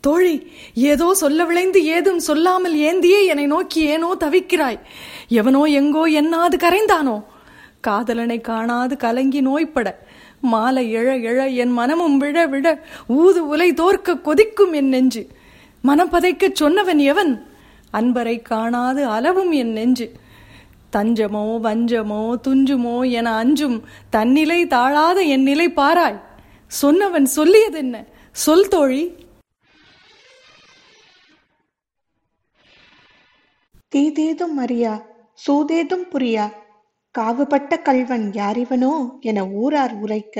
தோழி ஏதோ சொல்ல விளைந்து ஏதும் சொல்லாமல் ஏந்தியே என்னை நோக்கி ஏனோ தவிக்கிறாய். எவனோ எங்கோ என்னாது கரைந்தானோ? காதலனை காணாது கலங்கி நோய்பட. மாலை எழ எழ என் மனமும் விழ விழ ஊது உலை தோற்க கொதிக்கும் என் நெஞ்சு. மனப்பதைக்க சொன்னவன் எவன்? அன்பரை காணாது அளவும் என் நெஞ்சு. தஞ்சமோ வஞ்சமோ துஞ்சுமோ என அஞ்சும் தன்னிலை தாழாத என் நிலை பாராய். சொன்னவன் சொல்லியதென்ன? சொல் தோழி. தீதேதும் அறியா சூதேதும் புரியா காவுபட்ட கள்வன் யாரிவனோ என ஊரார் உரைக்க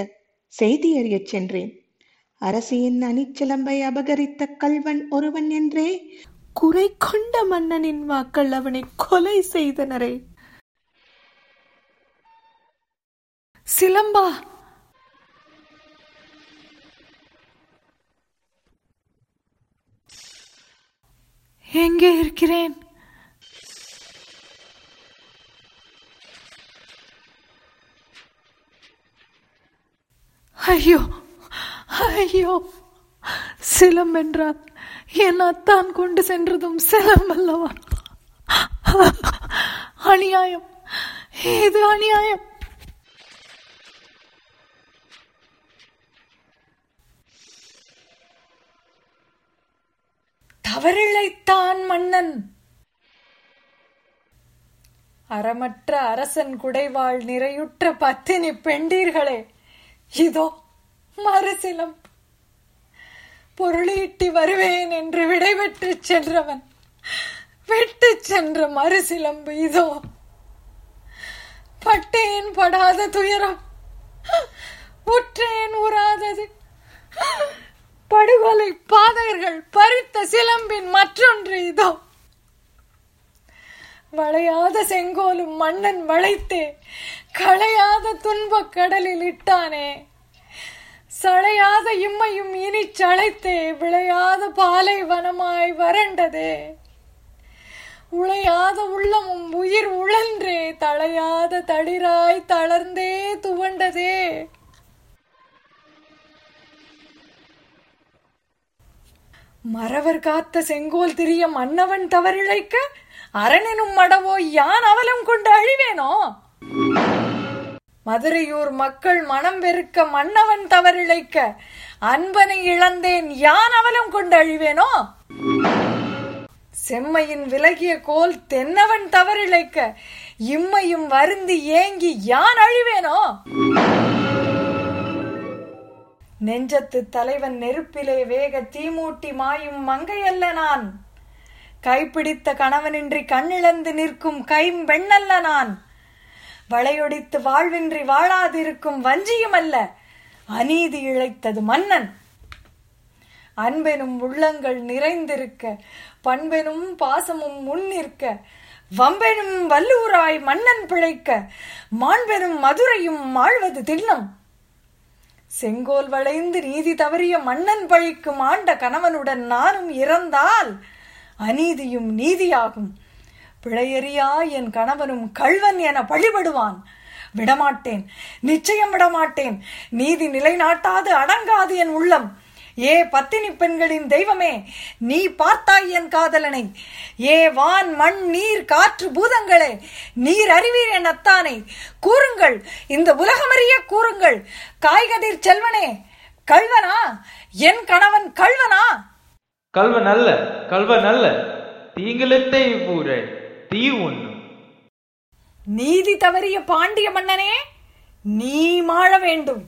செய்தி அறியச் சென்றேன். அரசியின் அணிச்சிலம்பை அபகரித்த கள்வன் ஒருவன் என்றே குறை கொண்ட மன்னனின் வாக்கள் அவனை கொலை செய்தனரே. சிலம்பா! எங்கே இருக்கிறேன்? ஐயோ ஐயோ சிலம் என்றார் என் அத்தான் கொண்டு சென்றதும் சிலம் அல்லவா? அநியாயம் இது அநியாயம். தவறிழைத்தான் மன்னன். அறமற்ற அரசன் குடைவாள் நிறையுற்ற பத்தினி பெண்டீர்களே. இதோ மறுசிலம். பொருளீட்டி வருவேன் என்று விடைபெற்று சென்றவன். விட்டு சென்ற மறுசிலம்பு இதோ. பட்டேன் படாத துயரம். உற்றேன் உறாதது. படுகொலை பாதகர்கள் பறித்த சிலம்பின் மற்றொன்று இதோ. வளையாத செங்கோலும் மன்னன் வளைத்தே களையாத துன்பக் கடலில் இட்டானே. சளையாத இம்மையும் இனி சளைத்தே விளையாத பாலை வனமாய் வறண்டதே. உளையாத உள்ளமும் உயிர் உழன்றே தளையாத தளிராய் தளர்ந்தே துவண்டதே. மறவர் காத்த செங்கோல் திரிய மன்னவன் தவறிழைக்க அரணினும் மடவோ யான் அவலம் கொண்டு அழிவேனோ? மதுரையூர் மக்கள் மனம் வெறுக்க மன்னவன் தவறிழைக்க அன்பனை இழந்தேன் யான் அவலம் கொண்டு அழிவேனோ? செம்மையின் விலகிய கோல் தென்னவன் தவறிழைக்க இம்மையும் வருந்தி ஏங்கி யான் அழிவேனோ? நெஞ்சத்து தலைவன் நெருப்பிலே வேக தீமூட்டி மாயும் மங்கையல்ல நான். கைப்பிடித்த கணவனின்றி கண்ணிழந்து நிற்கும் கைம்பெண்ணல்ல நான். வளையொடித்து வாழ்வின்றி வாழாதிருக்கும் வஞ்சியும் அல்ல. அநீதி இழைத்தது மன்னன். அன்பெனும் உள்ளங்கள் நிறைந்திருக்க பண்பெனும் பாசமும் முன் நிற்க வம்பெனும் வல்லூராய் மன்னன் பிழைக்க மாண்பெனும் மதுரையும் மாழ்வது திண்ணம். செங்கோல் வளைந்து நீதி தவறிய மன்னன் பழிக்கும் ஆண்ட கணவனுடன் நானும் இறந்தால் அநீதியும் நீதியாகும். பிழையறியா என் கணவனும் கள்வன் என பழிபடுவான். விடமாட்டேன். நிச்சயம் விடமாட்டேன். நீதி நிலைநாட்டாது அடங்காது என் உள்ளம். ஏ பத்தினி பெண்களின் தெய்வமே நீ பார்த்தாய் என் காதலனை. ஏ வான் மண் நீர் காற்று பூதங்களே நீர் அறிவீர் என் அத்தானை. கூறுங்கள் இந்த உலகமறிய கூறுங்கள். காய்கதிர் செல்வனே கள்வனா? என் கணவன் கள்வனா? கல்வ நல்ல கல்வ நல்ல தீங்கிலத்தை பூர தீ ஒண்ணு. நீதி தவறிய பாண்டிய மன்னனே நீ மாழ வேண்டும்.